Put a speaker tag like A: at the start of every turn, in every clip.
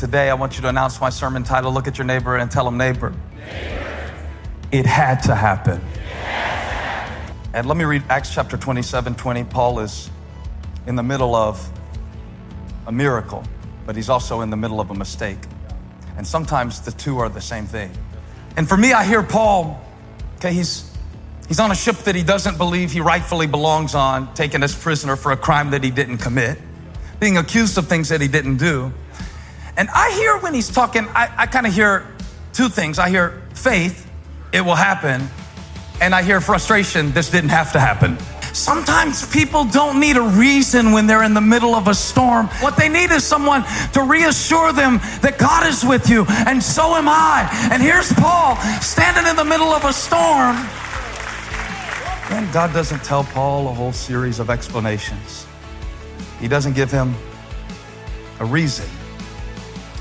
A: today I want you to announce my sermon title. Look at your neighbor and tell him, neighbor. It had to happen. And let me read Acts chapter 27 20. Paul is in the middle of a miracle, but he's also in the middle of a mistake. And sometimes the two are the same thing. And for me, I hear Paul, okay, he's he's on a ship that he doesn't believe he rightfully belongs on, taken as prisoner for a crime that he didn't commit, being accused of things that he didn't do. And I hear when he's talking, I, I kind of hear two things. I hear faith, it will happen, and I hear frustration, this didn't have to happen. Sometimes people don't need a reason when they're in the middle of a storm. What they need is someone to reassure them that God is with you, and so am I. And here's Paul standing in the middle of a storm. And God doesn't tell Paul a whole series of explanations, He doesn't give him a reason,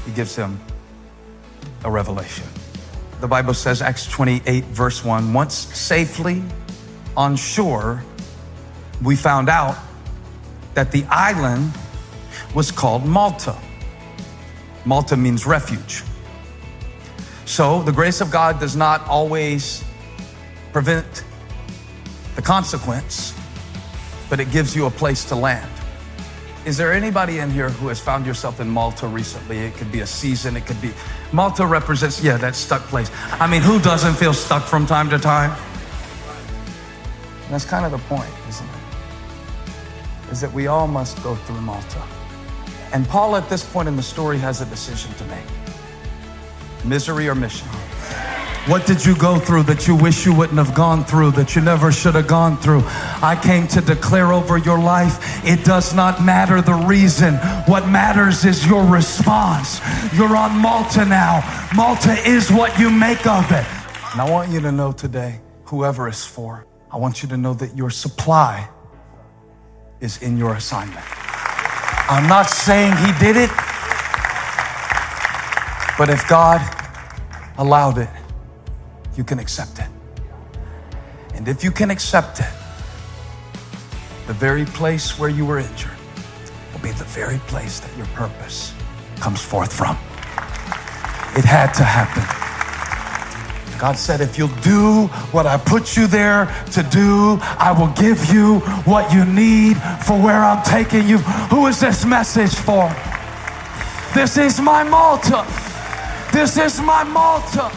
A: He gives him a revelation. The Bible says, Acts 28, verse 1 once safely on shore, we found out that the island was called Malta. Malta means refuge. So the grace of God does not always prevent the consequence, but it gives you a place to land. Is there anybody in here who has found yourself in Malta recently? It could be a season, it could be. Malta represents, yeah, that stuck place. I mean, who doesn't feel stuck from time to time? And that's kind of the point, isn't it? Is that we all must go through Malta. And Paul, at this point in the story, has a decision to make misery or mission. What did you go through that you wish you wouldn't have gone through, that you never should have gone through? I came to declare over your life it does not matter the reason. What matters is your response. You're on Malta now. Malta is what you make of it. And I want you to know today, whoever is for, I want you to know that your supply is in your assignment. I'm not saying he did it, but if God allowed it, you can accept it. And if you can accept it, the very place where you were injured will be the very place that your purpose comes forth from. It had to happen. God said, if you'll do what I put you there to do, I will give you what you need for where I'm taking you. Who is this message for? This is my Malta. This is my Malta.